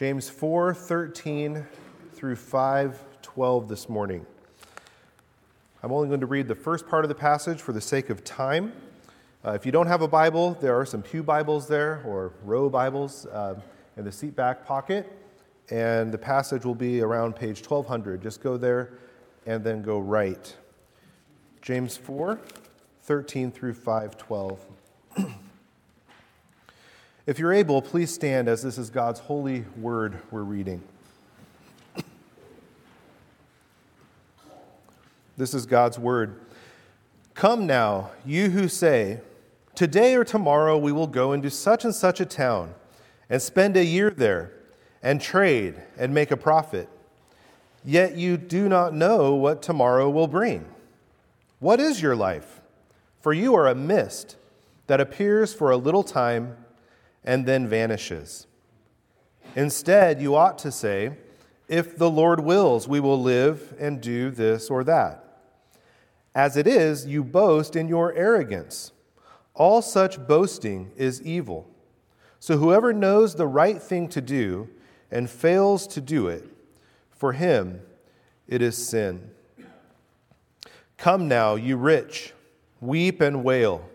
James 4 13 through 5 12 this morning. I'm only going to read the first part of the passage for the sake of time. Uh, if you don't have a Bible, there are some Pew Bibles there or row Bibles uh, in the seat back pocket, and the passage will be around page 1200. Just go there and then go right. James 4 13 through 5 12. If you're able, please stand as this is God's holy word we're reading. This is God's word. Come now, you who say, Today or tomorrow we will go into such and such a town and spend a year there and trade and make a profit. Yet you do not know what tomorrow will bring. What is your life? For you are a mist that appears for a little time and then vanishes. Instead, you ought to say, If the Lord wills, we will live and do this or that. As it is, you boast in your arrogance. All such boasting is evil. So whoever knows the right thing to do and fails to do it, for him it is sin. Come now, you rich, weep and wail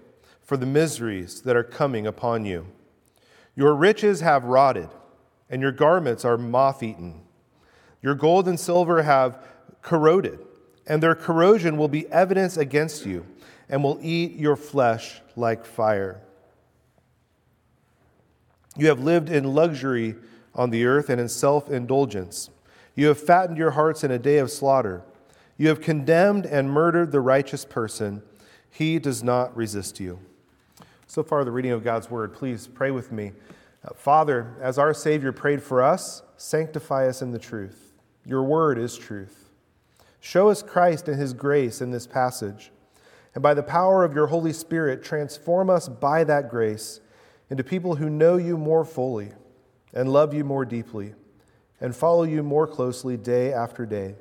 for the miseries that are coming upon you. Your riches have rotted, and your garments are moth eaten. Your gold and silver have corroded and their corrosion will be evidence against you and will eat your flesh like fire. You have lived in luxury on the earth and in self indulgence. You have fattened your hearts in a day of slaughter. You have condemned and murdered the righteous person. He does not resist you. So far, the reading of God's word. Please pray with me. Uh, Father, as our Savior prayed for us, sanctify us in the truth. Your word is truth. Show us Christ and his grace in this passage. And by the power of your Holy Spirit, transform us by that grace into people who know you more fully and love you more deeply and follow you more closely day after day.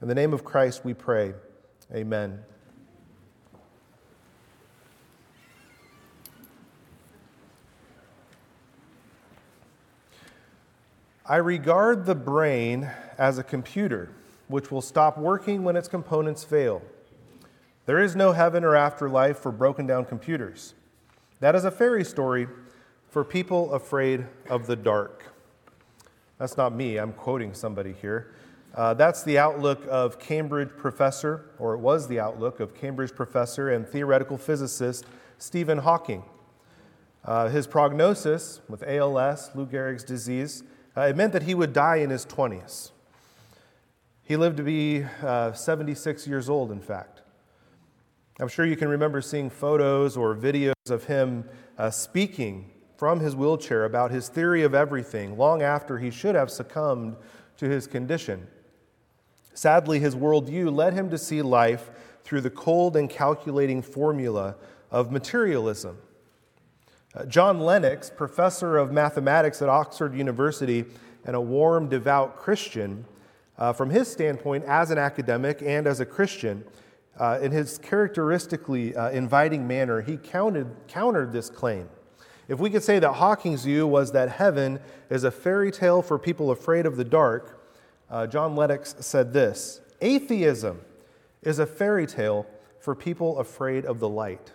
In the name of Christ, we pray. Amen. I regard the brain as a computer which will stop working when its components fail. There is no heaven or afterlife for broken down computers. That is a fairy story for people afraid of the dark. That's not me, I'm quoting somebody here. Uh, that's the outlook of Cambridge professor, or it was the outlook of Cambridge professor and theoretical physicist Stephen Hawking. Uh, his prognosis with ALS, Lou Gehrig's disease, uh, it meant that he would die in his 20s. He lived to be uh, 76 years old, in fact. I'm sure you can remember seeing photos or videos of him uh, speaking from his wheelchair about his theory of everything long after he should have succumbed to his condition. Sadly, his worldview led him to see life through the cold and calculating formula of materialism. Uh, John Lennox, professor of mathematics at Oxford University and a warm, devout Christian, uh, from his standpoint as an academic and as a Christian, uh, in his characteristically uh, inviting manner, he counted, countered this claim. If we could say that Hawking's view was that heaven is a fairy tale for people afraid of the dark, uh, John Lennox said this Atheism is a fairy tale for people afraid of the light.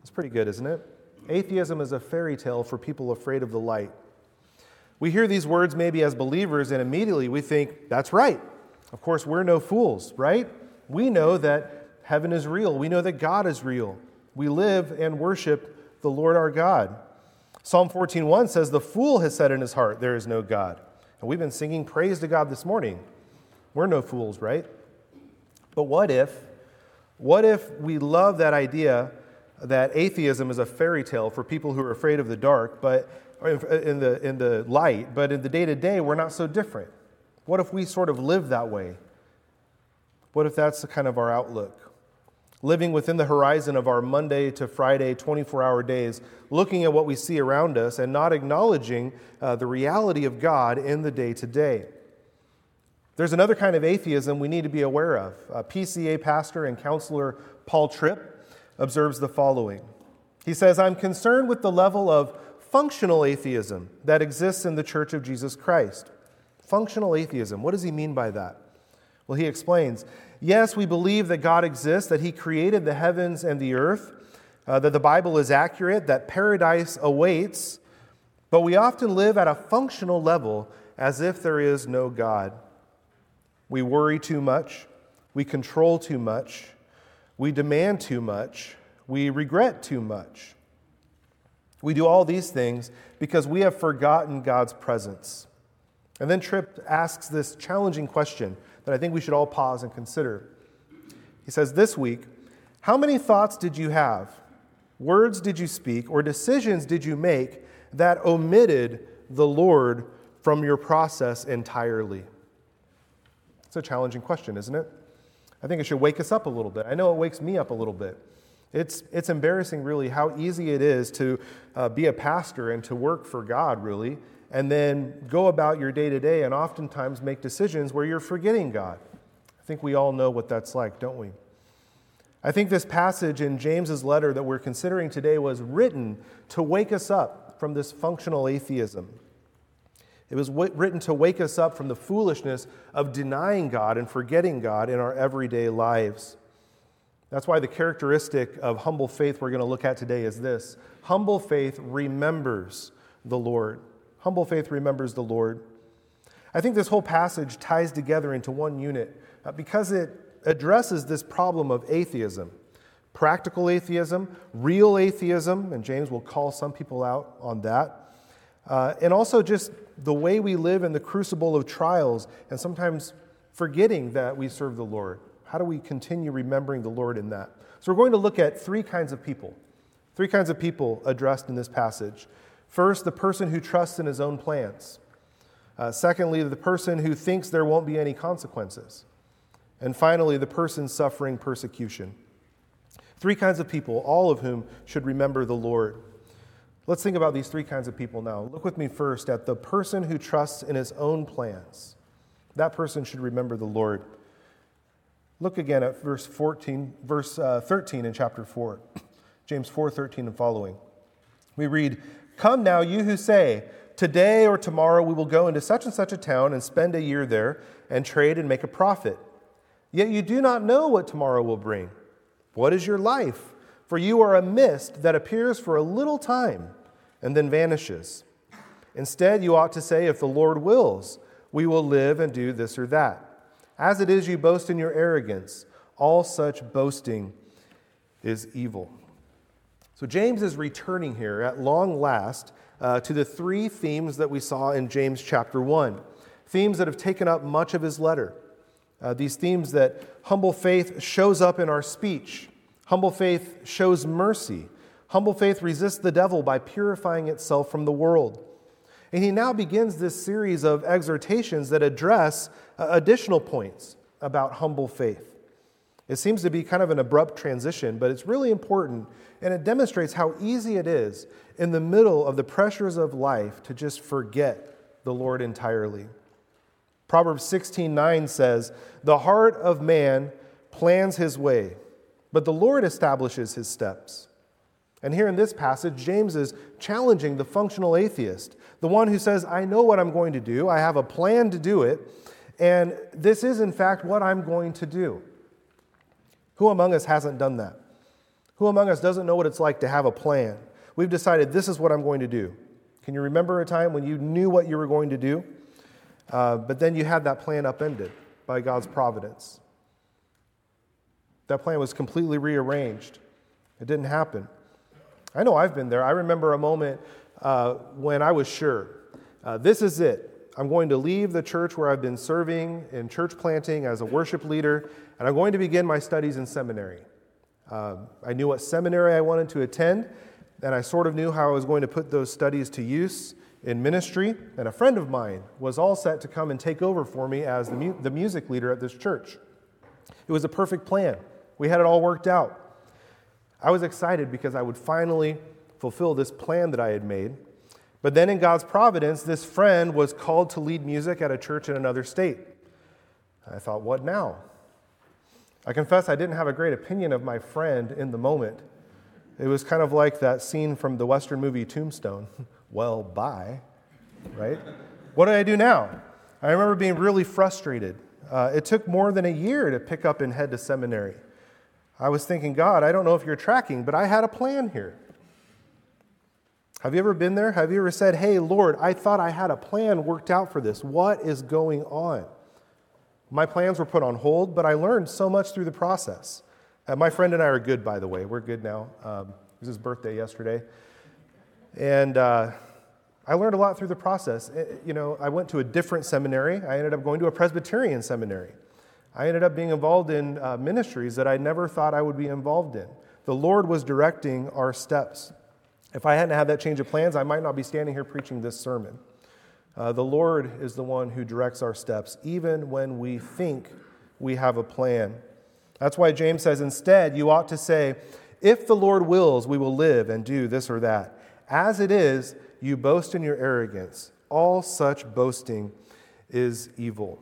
It's pretty good, isn't it? Atheism is a fairy tale for people afraid of the light. We hear these words maybe as believers, and immediately we think, that's right. Of course, we're no fools, right? We know that heaven is real. We know that God is real. We live and worship the Lord our God. Psalm 14:1 says, "The fool has said in his heart, there is no God." And we've been singing praise to God this morning. We're no fools, right? But what if what if we love that idea that atheism is a fairy tale for people who are afraid of the dark, but in the, in the light, but in the day to day, we're not so different. What if we sort of live that way? What if that's the kind of our outlook? Living within the horizon of our Monday to Friday 24 hour days, looking at what we see around us and not acknowledging uh, the reality of God in the day to day. There's another kind of atheism we need to be aware of. Uh, PCA pastor and counselor Paul Tripp observes the following He says, I'm concerned with the level of functional atheism that exists in the Church of Jesus Christ. Functional atheism. What does he mean by that? Well, he explains yes, we believe that God exists, that he created the heavens and the earth, uh, that the Bible is accurate, that paradise awaits, but we often live at a functional level as if there is no God. We worry too much, we control too much, we demand too much, we regret too much. We do all these things because we have forgotten God's presence. And then Tripp asks this challenging question that I think we should all pause and consider. He says, This week, how many thoughts did you have, words did you speak, or decisions did you make that omitted the Lord from your process entirely? It's a challenging question, isn't it? I think it should wake us up a little bit. I know it wakes me up a little bit. It's, it's embarrassing, really, how easy it is to uh, be a pastor and to work for God, really, and then go about your day to day and oftentimes make decisions where you're forgetting God. I think we all know what that's like, don't we? I think this passage in James's letter that we're considering today was written to wake us up from this functional atheism. It was written to wake us up from the foolishness of denying God and forgetting God in our everyday lives. That's why the characteristic of humble faith we're going to look at today is this humble faith remembers the Lord. Humble faith remembers the Lord. I think this whole passage ties together into one unit uh, because it addresses this problem of atheism practical atheism, real atheism, and James will call some people out on that, uh, and also just the way we live in the crucible of trials and sometimes forgetting that we serve the Lord. How do we continue remembering the Lord in that? So, we're going to look at three kinds of people. Three kinds of people addressed in this passage. First, the person who trusts in his own plans. Uh, secondly, the person who thinks there won't be any consequences. And finally, the person suffering persecution. Three kinds of people, all of whom should remember the Lord. Let's think about these three kinds of people now. Look with me first at the person who trusts in his own plans. That person should remember the Lord. Look again at verse 14, verse uh, 13 in chapter 4. James 4:13 and following. We read, "Come now, you who say, today or tomorrow we will go into such and such a town and spend a year there and trade and make a profit. Yet you do not know what tomorrow will bring. What is your life? For you are a mist that appears for a little time and then vanishes. Instead, you ought to say, if the Lord wills, we will live and do this or that. As it is, you boast in your arrogance. All such boasting is evil. So, James is returning here at long last uh, to the three themes that we saw in James chapter 1, themes that have taken up much of his letter. Uh, these themes that humble faith shows up in our speech, humble faith shows mercy, humble faith resists the devil by purifying itself from the world. And he now begins this series of exhortations that address uh, additional points about humble faith. It seems to be kind of an abrupt transition, but it's really important, and it demonstrates how easy it is in the middle of the pressures of life to just forget the Lord entirely. Proverbs 16:9 says, "The heart of man plans his way, but the Lord establishes his steps." And here in this passage, James is challenging the functional atheist, the one who says, I know what I'm going to do, I have a plan to do it, and this is in fact what I'm going to do. Who among us hasn't done that? Who among us doesn't know what it's like to have a plan? We've decided this is what I'm going to do. Can you remember a time when you knew what you were going to do, uh, but then you had that plan upended by God's providence? That plan was completely rearranged. It didn't happen. I know I've been there. I remember a moment uh, when I was sure uh, this is it. I'm going to leave the church where I've been serving in church planting as a worship leader, and I'm going to begin my studies in seminary. Uh, I knew what seminary I wanted to attend, and I sort of knew how I was going to put those studies to use in ministry. And a friend of mine was all set to come and take over for me as the, mu- the music leader at this church. It was a perfect plan. We had it all worked out. I was excited because I would finally fulfill this plan that I had made. But then, in God's providence, this friend was called to lead music at a church in another state. I thought, what now? I confess I didn't have a great opinion of my friend in the moment. It was kind of like that scene from the Western movie Tombstone. well, bye, right? What did I do now? I remember being really frustrated. Uh, it took more than a year to pick up and head to seminary. I was thinking, God, I don't know if you're tracking, but I had a plan here. Have you ever been there? Have you ever said, Hey, Lord, I thought I had a plan worked out for this. What is going on? My plans were put on hold, but I learned so much through the process. Uh, my friend and I are good, by the way. We're good now. Um, it was his birthday yesterday. And uh, I learned a lot through the process. It, uh, you know, I went to a different seminary. I ended up going to a Presbyterian seminary. I ended up being involved in uh, ministries that I never thought I would be involved in. The Lord was directing our steps. If I hadn't had that change of plans, I might not be standing here preaching this sermon. Uh, the Lord is the one who directs our steps, even when we think we have a plan. That's why James says, instead, you ought to say, If the Lord wills, we will live and do this or that. As it is, you boast in your arrogance. All such boasting is evil.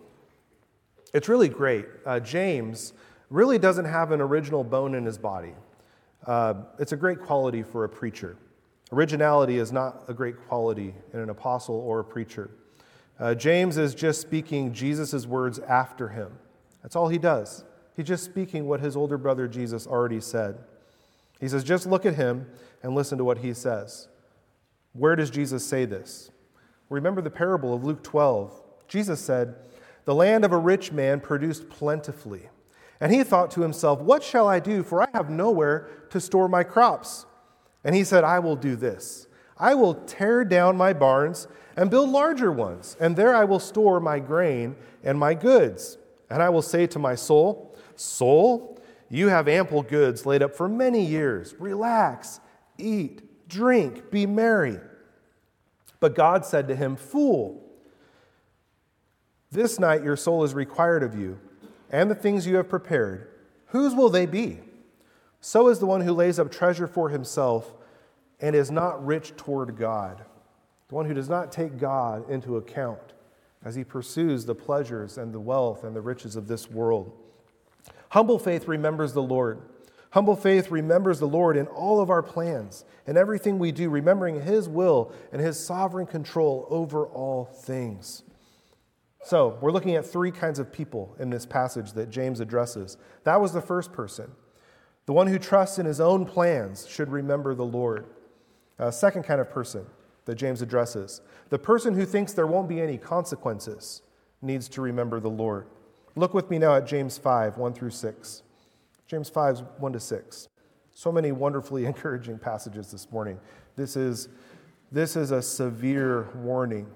It's really great. Uh, James really doesn't have an original bone in his body. Uh, it's a great quality for a preacher. Originality is not a great quality in an apostle or a preacher. Uh, James is just speaking Jesus' words after him. That's all he does. He's just speaking what his older brother Jesus already said. He says, just look at him and listen to what he says. Where does Jesus say this? Remember the parable of Luke 12. Jesus said, The land of a rich man produced plentifully. And he thought to himself, What shall I do? For I have nowhere to store my crops. And he said, I will do this I will tear down my barns and build larger ones, and there I will store my grain and my goods. And I will say to my soul, Soul, you have ample goods laid up for many years. Relax, eat, drink, be merry. But God said to him, Fool, this night your soul is required of you, and the things you have prepared, whose will they be? So is the one who lays up treasure for himself and is not rich toward God, the one who does not take God into account as he pursues the pleasures and the wealth and the riches of this world. Humble faith remembers the Lord. Humble faith remembers the Lord in all of our plans and everything we do, remembering His will and His sovereign control over all things. So, we're looking at three kinds of people in this passage that James addresses. That was the first person. The one who trusts in his own plans should remember the Lord. A second kind of person that James addresses the person who thinks there won't be any consequences needs to remember the Lord. Look with me now at James 5, 1 through 6. James 5, 1 to 6. So many wonderfully encouraging passages this morning. This is, this is a severe warning.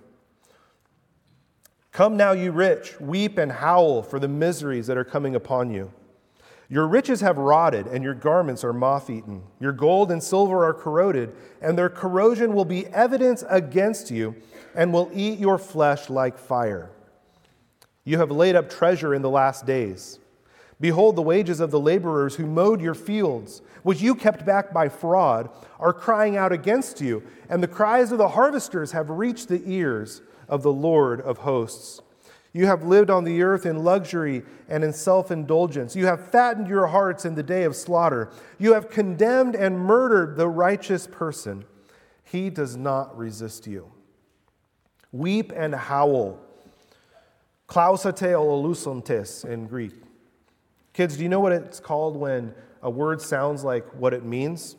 Come now, you rich, weep and howl for the miseries that are coming upon you. Your riches have rotted, and your garments are moth eaten. Your gold and silver are corroded, and their corrosion will be evidence against you and will eat your flesh like fire. You have laid up treasure in the last days. Behold, the wages of the laborers who mowed your fields, which you kept back by fraud, are crying out against you, and the cries of the harvesters have reached the ears of the Lord of hosts. You have lived on the earth in luxury and in self indulgence. You have fattened your hearts in the day of slaughter. You have condemned and murdered the righteous person. He does not resist you. Weep and howl Klausate olusantes in Greek. Kids, do you know what it's called when a word sounds like what it means?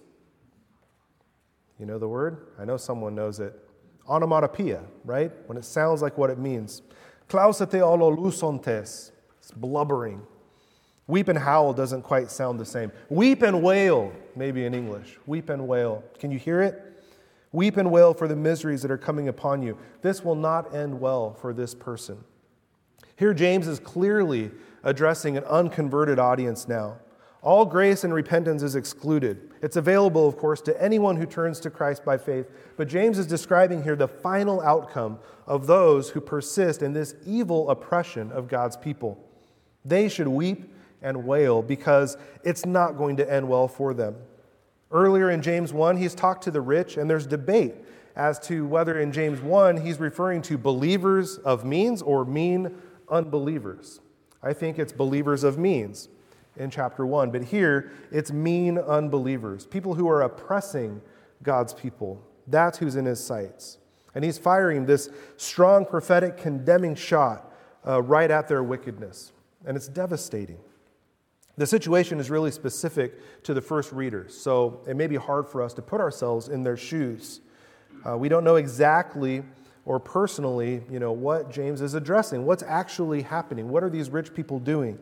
You know the word? I know someone knows it. Onomatopoeia, right? When it sounds like what it means. Clausete olusantes. It's blubbering. Weep and howl doesn't quite sound the same. Weep and wail, maybe in English. Weep and wail. Can you hear it? Weep and wail for the miseries that are coming upon you. This will not end well for this person. Here, James is clearly addressing an unconverted audience now. All grace and repentance is excluded. It's available, of course, to anyone who turns to Christ by faith. But James is describing here the final outcome of those who persist in this evil oppression of God's people. They should weep and wail because it's not going to end well for them. Earlier in James 1, he's talked to the rich, and there's debate as to whether in James 1 he's referring to believers of means or mean unbelievers. I think it's believers of means. In chapter 1. But here, it's mean unbelievers, people who are oppressing God's people. That's who's in his sights. And he's firing this strong prophetic condemning shot uh, right at their wickedness. And it's devastating. The situation is really specific to the first readers, so it may be hard for us to put ourselves in their shoes. Uh, we don't know exactly or personally, you know, what James is addressing. What's actually happening? What are these rich people doing?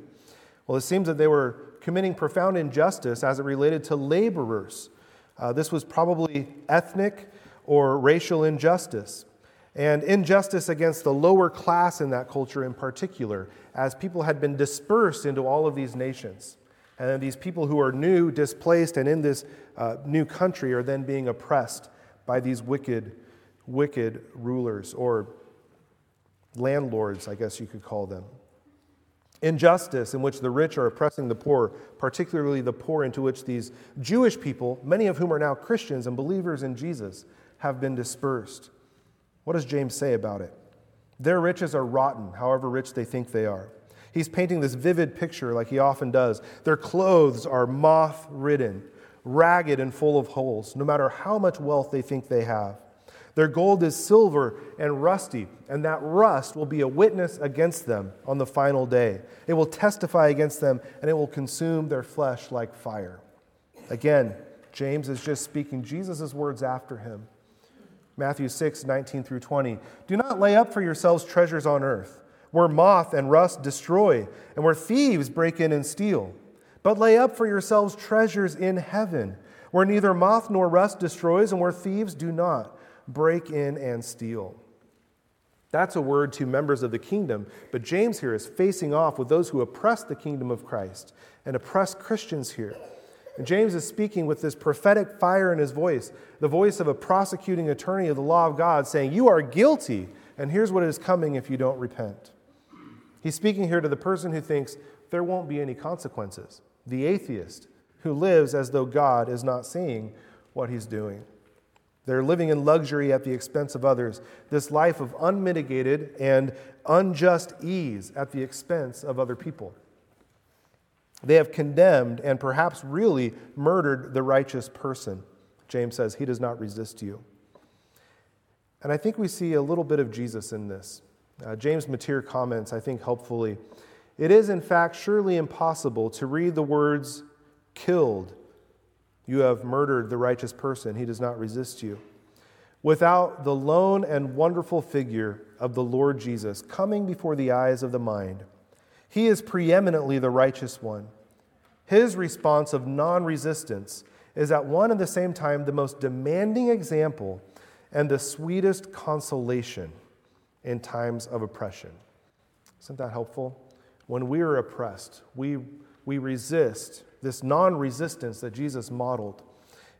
Well, it seems that they were committing profound injustice as it related to laborers. Uh, this was probably ethnic or racial injustice, and injustice against the lower class in that culture in particular, as people had been dispersed into all of these nations. And these people who are new, displaced, and in this uh, new country are then being oppressed by these wicked, wicked rulers or landlords, I guess you could call them. Injustice in which the rich are oppressing the poor, particularly the poor into which these Jewish people, many of whom are now Christians and believers in Jesus, have been dispersed. What does James say about it? Their riches are rotten, however rich they think they are. He's painting this vivid picture like he often does. Their clothes are moth ridden, ragged and full of holes, no matter how much wealth they think they have. Their gold is silver and rusty, and that rust will be a witness against them on the final day. It will testify against them, and it will consume their flesh like fire. Again, James is just speaking Jesus' words after him. Matthew 6, 19 through 20. Do not lay up for yourselves treasures on earth, where moth and rust destroy, and where thieves break in and steal. But lay up for yourselves treasures in heaven, where neither moth nor rust destroys, and where thieves do not break in and steal. That's a word to members of the kingdom, but James here is facing off with those who oppress the kingdom of Christ and oppress Christians here. And James is speaking with this prophetic fire in his voice, the voice of a prosecuting attorney of the law of God, saying, You are guilty, and here's what is coming if you don't repent. He's speaking here to the person who thinks there won't be any consequences, the atheist who lives as though God is not seeing what he's doing. They're living in luxury at the expense of others. This life of unmitigated and unjust ease at the expense of other people. They have condemned and perhaps really murdered the righteous person. James says, He does not resist you. And I think we see a little bit of Jesus in this. Uh, James Motyer comments, I think helpfully, it is in fact surely impossible to read the words killed you have murdered the righteous person. He does not resist you. Without the lone and wonderful figure of the Lord Jesus coming before the eyes of the mind, he is preeminently the righteous one. His response of non resistance is at one and the same time the most demanding example and the sweetest consolation in times of oppression. Isn't that helpful? When we are oppressed, we, we resist this non resistance that Jesus modeled.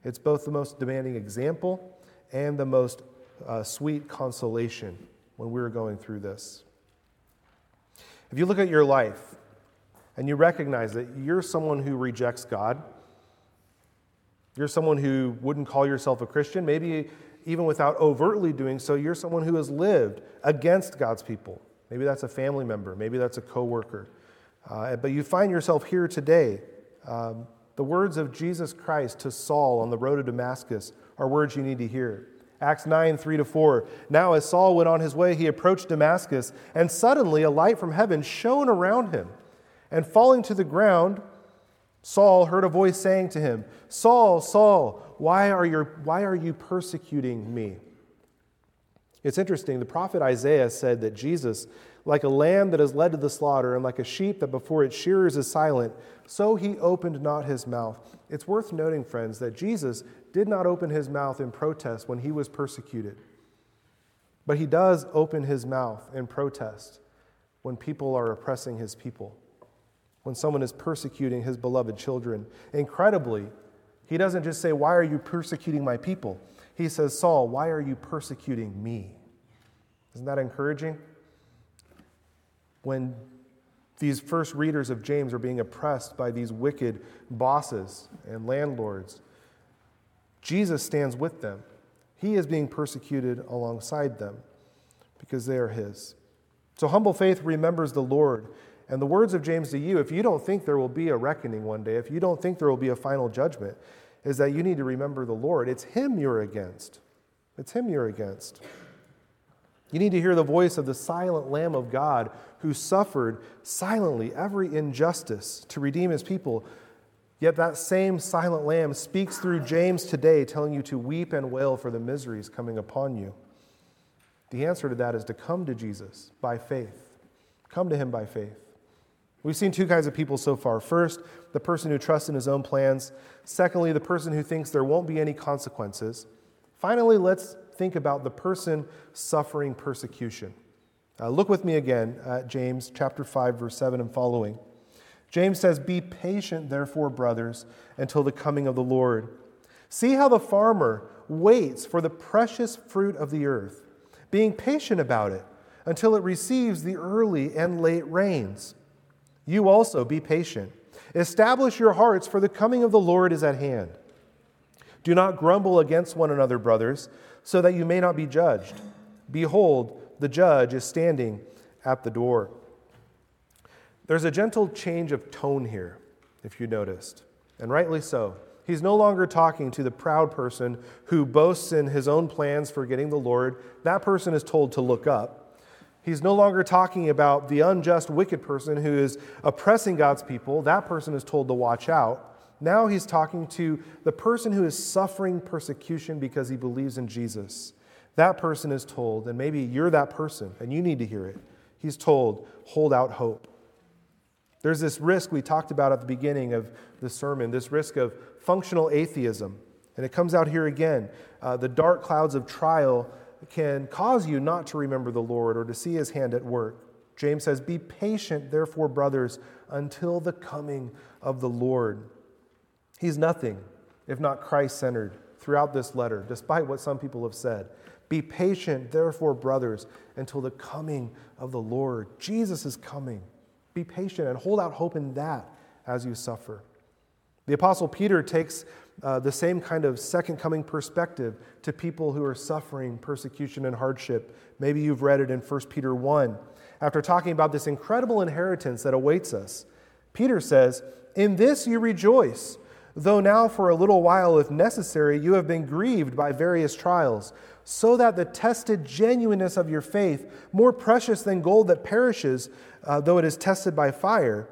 It's both the most demanding example and the most uh, sweet consolation when we were going through this. If you look at your life and you recognize that you're someone who rejects God, you're someone who wouldn't call yourself a Christian, maybe even without overtly doing so, you're someone who has lived against God's people. Maybe that's a family member, maybe that's a coworker. Uh, but you find yourself here today um, the words of Jesus Christ to Saul on the road to Damascus are words you need to hear. Acts 9, 3 to 4. Now, as Saul went on his way, he approached Damascus, and suddenly a light from heaven shone around him. And falling to the ground, Saul heard a voice saying to him, Saul, Saul, why are, you, why are you persecuting me? It's interesting. The prophet Isaiah said that Jesus like a lamb that is led to the slaughter, and like a sheep that before its shearers is silent, so he opened not his mouth. It's worth noting, friends, that Jesus did not open his mouth in protest when he was persecuted. But he does open his mouth in protest when people are oppressing his people, when someone is persecuting his beloved children. Incredibly, he doesn't just say, Why are you persecuting my people? He says, Saul, why are you persecuting me? Isn't that encouraging? When these first readers of James are being oppressed by these wicked bosses and landlords, Jesus stands with them. He is being persecuted alongside them because they are his. So humble faith remembers the Lord And the words of James to you, if you don't think there will be a reckoning one day, if you don't think there will be a final judgment, is that you need to remember the Lord. It's Him you're against. It's Him you're against. You need to hear the voice of the silent Lamb of God who suffered silently every injustice to redeem His people. Yet that same silent Lamb speaks through James today, telling you to weep and wail for the miseries coming upon you. The answer to that is to come to Jesus by faith. Come to Him by faith. We've seen two kinds of people so far. First, the person who trusts in his own plans. Secondly, the person who thinks there won't be any consequences. Finally, let's think about the person suffering persecution. Uh, look with me again at James chapter 5 verse 7 and following. James says, "Be patient therefore, brothers, until the coming of the Lord. See how the farmer waits for the precious fruit of the earth, being patient about it until it receives the early and late rains." You also be patient. Establish your hearts, for the coming of the Lord is at hand. Do not grumble against one another, brothers, so that you may not be judged. Behold, the judge is standing at the door. There's a gentle change of tone here, if you noticed, and rightly so. He's no longer talking to the proud person who boasts in his own plans for getting the Lord. That person is told to look up. He's no longer talking about the unjust, wicked person who is oppressing God's people. That person is told to watch out. Now he's talking to the person who is suffering persecution because he believes in Jesus. That person is told, and maybe you're that person and you need to hear it. He's told, hold out hope. There's this risk we talked about at the beginning of the sermon, this risk of functional atheism. And it comes out here again. Uh, the dark clouds of trial can cause you not to remember the Lord or to see his hand at work. James says, Be patient, therefore, brothers, until the coming of the Lord. He's nothing if not Christ centered throughout this letter, despite what some people have said. Be patient, therefore, brothers, until the coming of the Lord. Jesus is coming. Be patient and hold out hope in that as you suffer. The Apostle Peter takes uh, the same kind of second coming perspective to people who are suffering persecution and hardship. Maybe you've read it in 1 Peter 1. After talking about this incredible inheritance that awaits us, Peter says, In this you rejoice, though now for a little while, if necessary, you have been grieved by various trials, so that the tested genuineness of your faith, more precious than gold that perishes, uh, though it is tested by fire,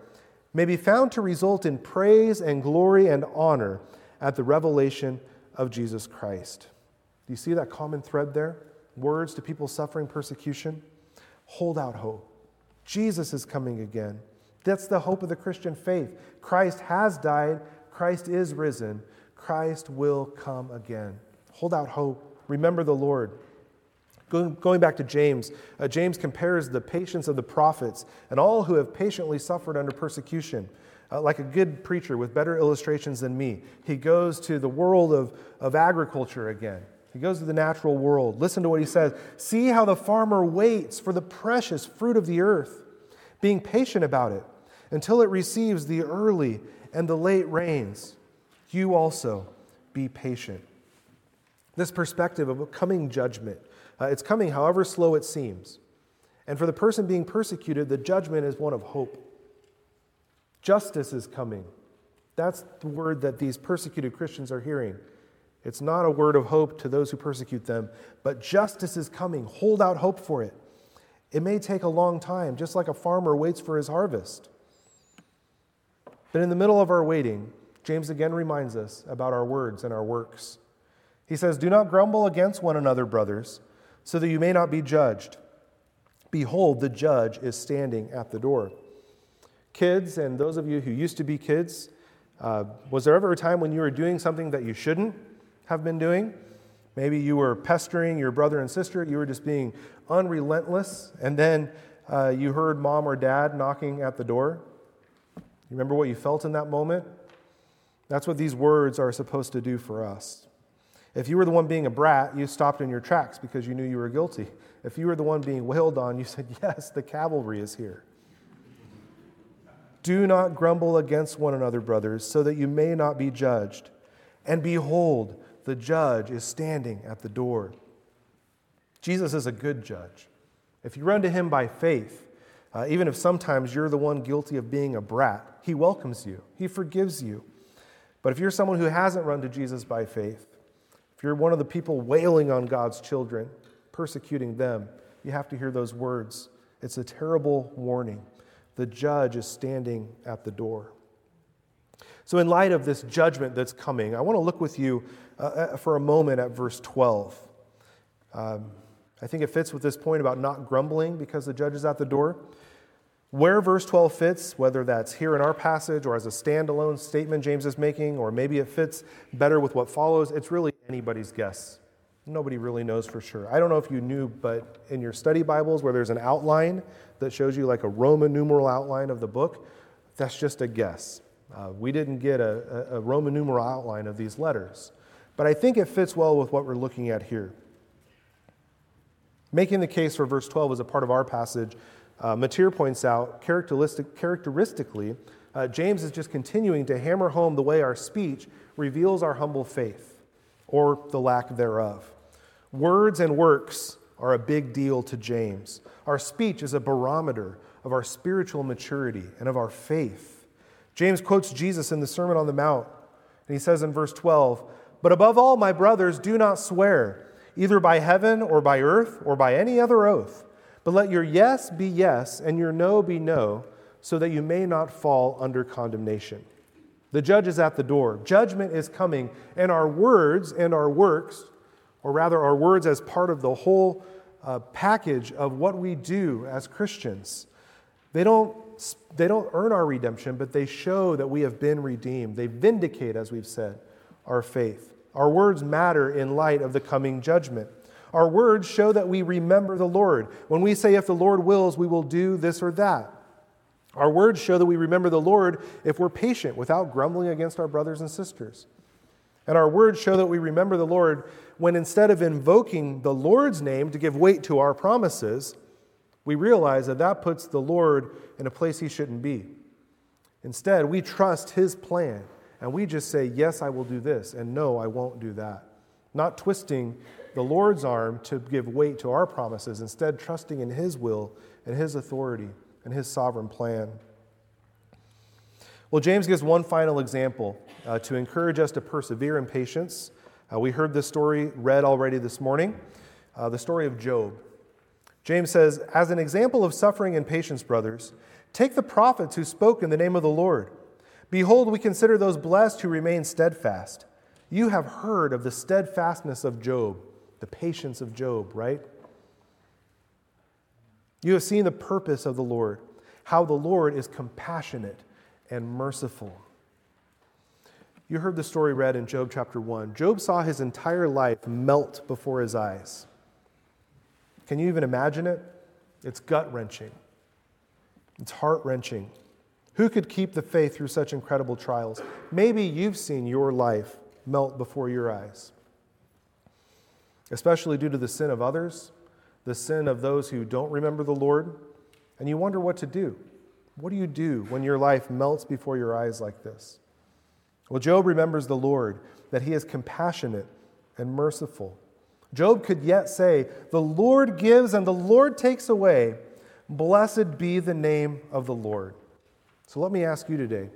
may be found to result in praise and glory and honor at the revelation of Jesus Christ. Do you see that common thread there? Words to people suffering persecution. Hold out hope. Jesus is coming again. That's the hope of the Christian faith. Christ has died, Christ is risen, Christ will come again. Hold out hope. Remember the Lord. Going back to James, uh, James compares the patience of the prophets and all who have patiently suffered under persecution uh, like a good preacher with better illustrations than me. He goes to the world of, of agriculture again. He goes to the natural world. Listen to what he says. See how the farmer waits for the precious fruit of the earth, being patient about it until it receives the early and the late rains. You also be patient. This perspective of a coming judgment, uh, it's coming however slow it seems. And for the person being persecuted, the judgment is one of hope. Justice is coming. That's the word that these persecuted Christians are hearing. It's not a word of hope to those who persecute them, but justice is coming. Hold out hope for it. It may take a long time, just like a farmer waits for his harvest. But in the middle of our waiting, James again reminds us about our words and our works. He says, Do not grumble against one another, brothers, so that you may not be judged. Behold, the judge is standing at the door. Kids, and those of you who used to be kids, uh, was there ever a time when you were doing something that you shouldn't have been doing? Maybe you were pestering your brother and sister, you were just being unrelentless, and then uh, you heard mom or dad knocking at the door. You remember what you felt in that moment? That's what these words are supposed to do for us. If you were the one being a brat, you stopped in your tracks because you knew you were guilty. If you were the one being wailed on, you said, Yes, the cavalry is here. Do not grumble against one another, brothers, so that you may not be judged. And behold, the judge is standing at the door. Jesus is a good judge. If you run to him by faith, Uh, even if sometimes you're the one guilty of being a brat, He welcomes you, He forgives you. But if you're someone who hasn't run to Jesus by faith, if you're one of the people wailing on God's children, persecuting them, you have to hear those words. It's a terrible warning. The judge is standing at the door. So, in light of this judgment that's coming, I want to look with you uh, uh, for a moment at verse 12. Um, I think it fits with this point about not grumbling because the judge is at the door. Where verse 12 fits, whether that's here in our passage or as a standalone statement James is making, or maybe it fits better with what follows, it's really anybody's guess. Nobody really knows for sure. I don't know if you knew, but in your study Bibles, where there's an outline that shows you like a Roman numeral outline of the book, that's just a guess. Uh, we didn't get a, a Roman numeral outline of these letters. But I think it fits well with what we're looking at here. Making the case for verse 12 as a part of our passage, uh, points out characteristic, characteristically, uh, James is just continuing to hammer home the way our speech reveals our humble faith or the lack thereof. Words and works are a big deal to James. Our speech is a barometer of our spiritual maturity and of our faith. James quotes Jesus in the Sermon on the Mount, and he says in verse 12, But above all, my brothers, do not swear either by heaven or by earth or by any other oath. But let your yes be yes and your no be no, so that you may not fall under condemnation. The judge is at the door. Judgment is coming, and our words and our works, or rather, our words as part of the whole uh, package of what we do as Christians, they don't, they don't earn our redemption, but they show that we have been redeemed. They vindicate, as we've said, our faith. Our words matter in light of the coming judgment. Our words show that we remember the Lord. When we say, if the Lord wills, we will do this or that. Our words show that we remember the Lord if we're patient without grumbling against our brothers and sisters. And our words show that we remember the Lord when instead of invoking the Lord's name to give weight to our promises, we realize that that puts the Lord in a place he shouldn't be. Instead, we trust his plan and we just say, Yes, I will do this, and no, I won't do that. Not twisting the Lord's arm to give weight to our promises, instead, trusting in His will and His authority and His sovereign plan. Well, James gives one final example uh, to encourage us to persevere in patience. Uh, we heard this story read already this morning uh, the story of Job. James says, As an example of suffering and patience, brothers, take the prophets who spoke in the name of the Lord. Behold, we consider those blessed who remain steadfast. You have heard of the steadfastness of Job, the patience of Job, right? You have seen the purpose of the Lord, how the Lord is compassionate and merciful. You heard the story read in Job chapter 1. Job saw his entire life melt before his eyes. Can you even imagine it? It's gut wrenching, it's heart wrenching. Who could keep the faith through such incredible trials? Maybe you've seen your life melt before your eyes, especially due to the sin of others, the sin of those who don't remember the Lord, and you wonder what to do. What do you do when your life melts before your eyes like this? Well, Job remembers the Lord, that he is compassionate and merciful. Job could yet say, The Lord gives and the Lord takes away. Blessed be the name of the Lord. So let me ask you today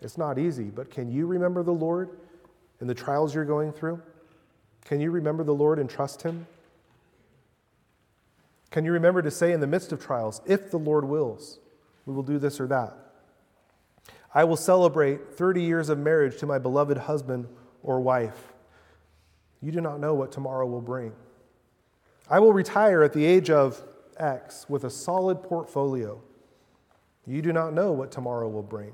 it's not easy, but can you remember the Lord in the trials you're going through? Can you remember the Lord and trust Him? Can you remember to say in the midst of trials, if the Lord wills, we will do this or that? I will celebrate 30 years of marriage to my beloved husband or wife. You do not know what tomorrow will bring. I will retire at the age of X with a solid portfolio. You do not know what tomorrow will bring.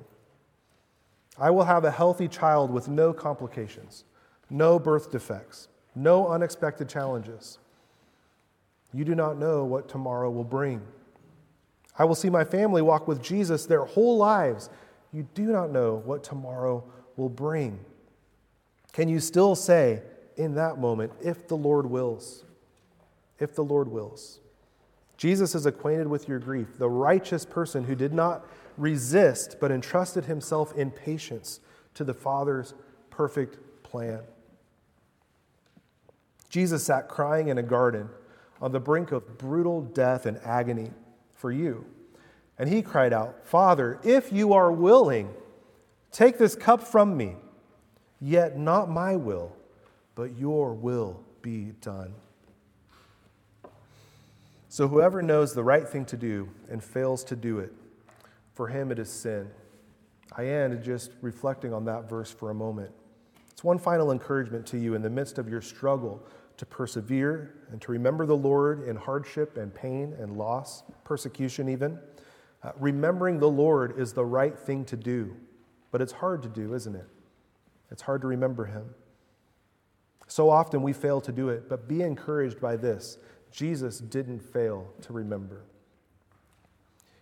I will have a healthy child with no complications, no birth defects, no unexpected challenges. You do not know what tomorrow will bring. I will see my family walk with Jesus their whole lives. You do not know what tomorrow will bring. Can you still say in that moment, if the Lord wills? If the Lord wills. Jesus is acquainted with your grief, the righteous person who did not resist but entrusted himself in patience to the Father's perfect plan. Jesus sat crying in a garden on the brink of brutal death and agony for you. And he cried out, Father, if you are willing, take this cup from me, yet not my will, but your will be done. So whoever knows the right thing to do and fails to do it, for him it is sin. I end just reflecting on that verse for a moment. It's one final encouragement to you in the midst of your struggle to persevere and to remember the Lord in hardship and pain and loss, persecution even. Uh, remembering the Lord is the right thing to do, but it's hard to do, isn't it? It's hard to remember Him. So often we fail to do it, but be encouraged by this Jesus didn't fail to remember.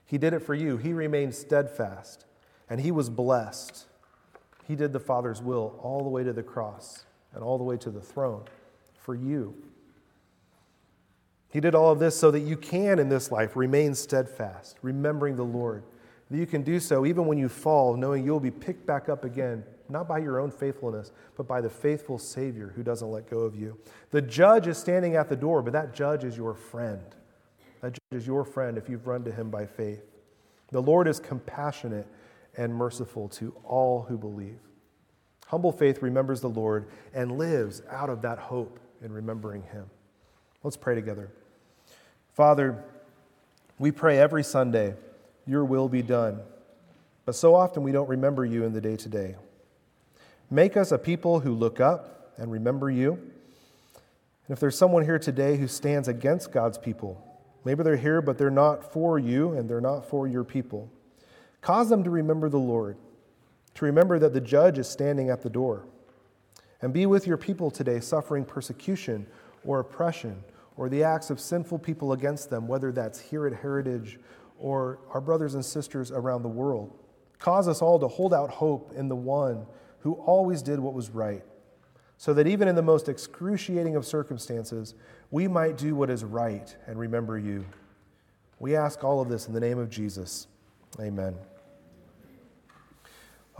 He did it for you. He remained steadfast, and He was blessed. He did the Father's will all the way to the cross and all the way to the throne for you. He did all of this so that you can, in this life, remain steadfast, remembering the Lord. That you can do so even when you fall, knowing you'll be picked back up again, not by your own faithfulness, but by the faithful Savior who doesn't let go of you. The judge is standing at the door, but that judge is your friend. That judge is your friend if you've run to him by faith. The Lord is compassionate and merciful to all who believe. Humble faith remembers the Lord and lives out of that hope in remembering him. Let's pray together. Father, we pray every Sunday, your will be done. But so often we don't remember you in the day to day. Make us a people who look up and remember you. And if there's someone here today who stands against God's people, maybe they're here, but they're not for you and they're not for your people, cause them to remember the Lord, to remember that the judge is standing at the door. And be with your people today suffering persecution or oppression or the acts of sinful people against them, whether that's here at Heritage or our brothers and sisters around the world. Cause us all to hold out hope in the one who always did what was right, so that even in the most excruciating of circumstances, we might do what is right and remember you. We ask all of this in the name of Jesus. Amen.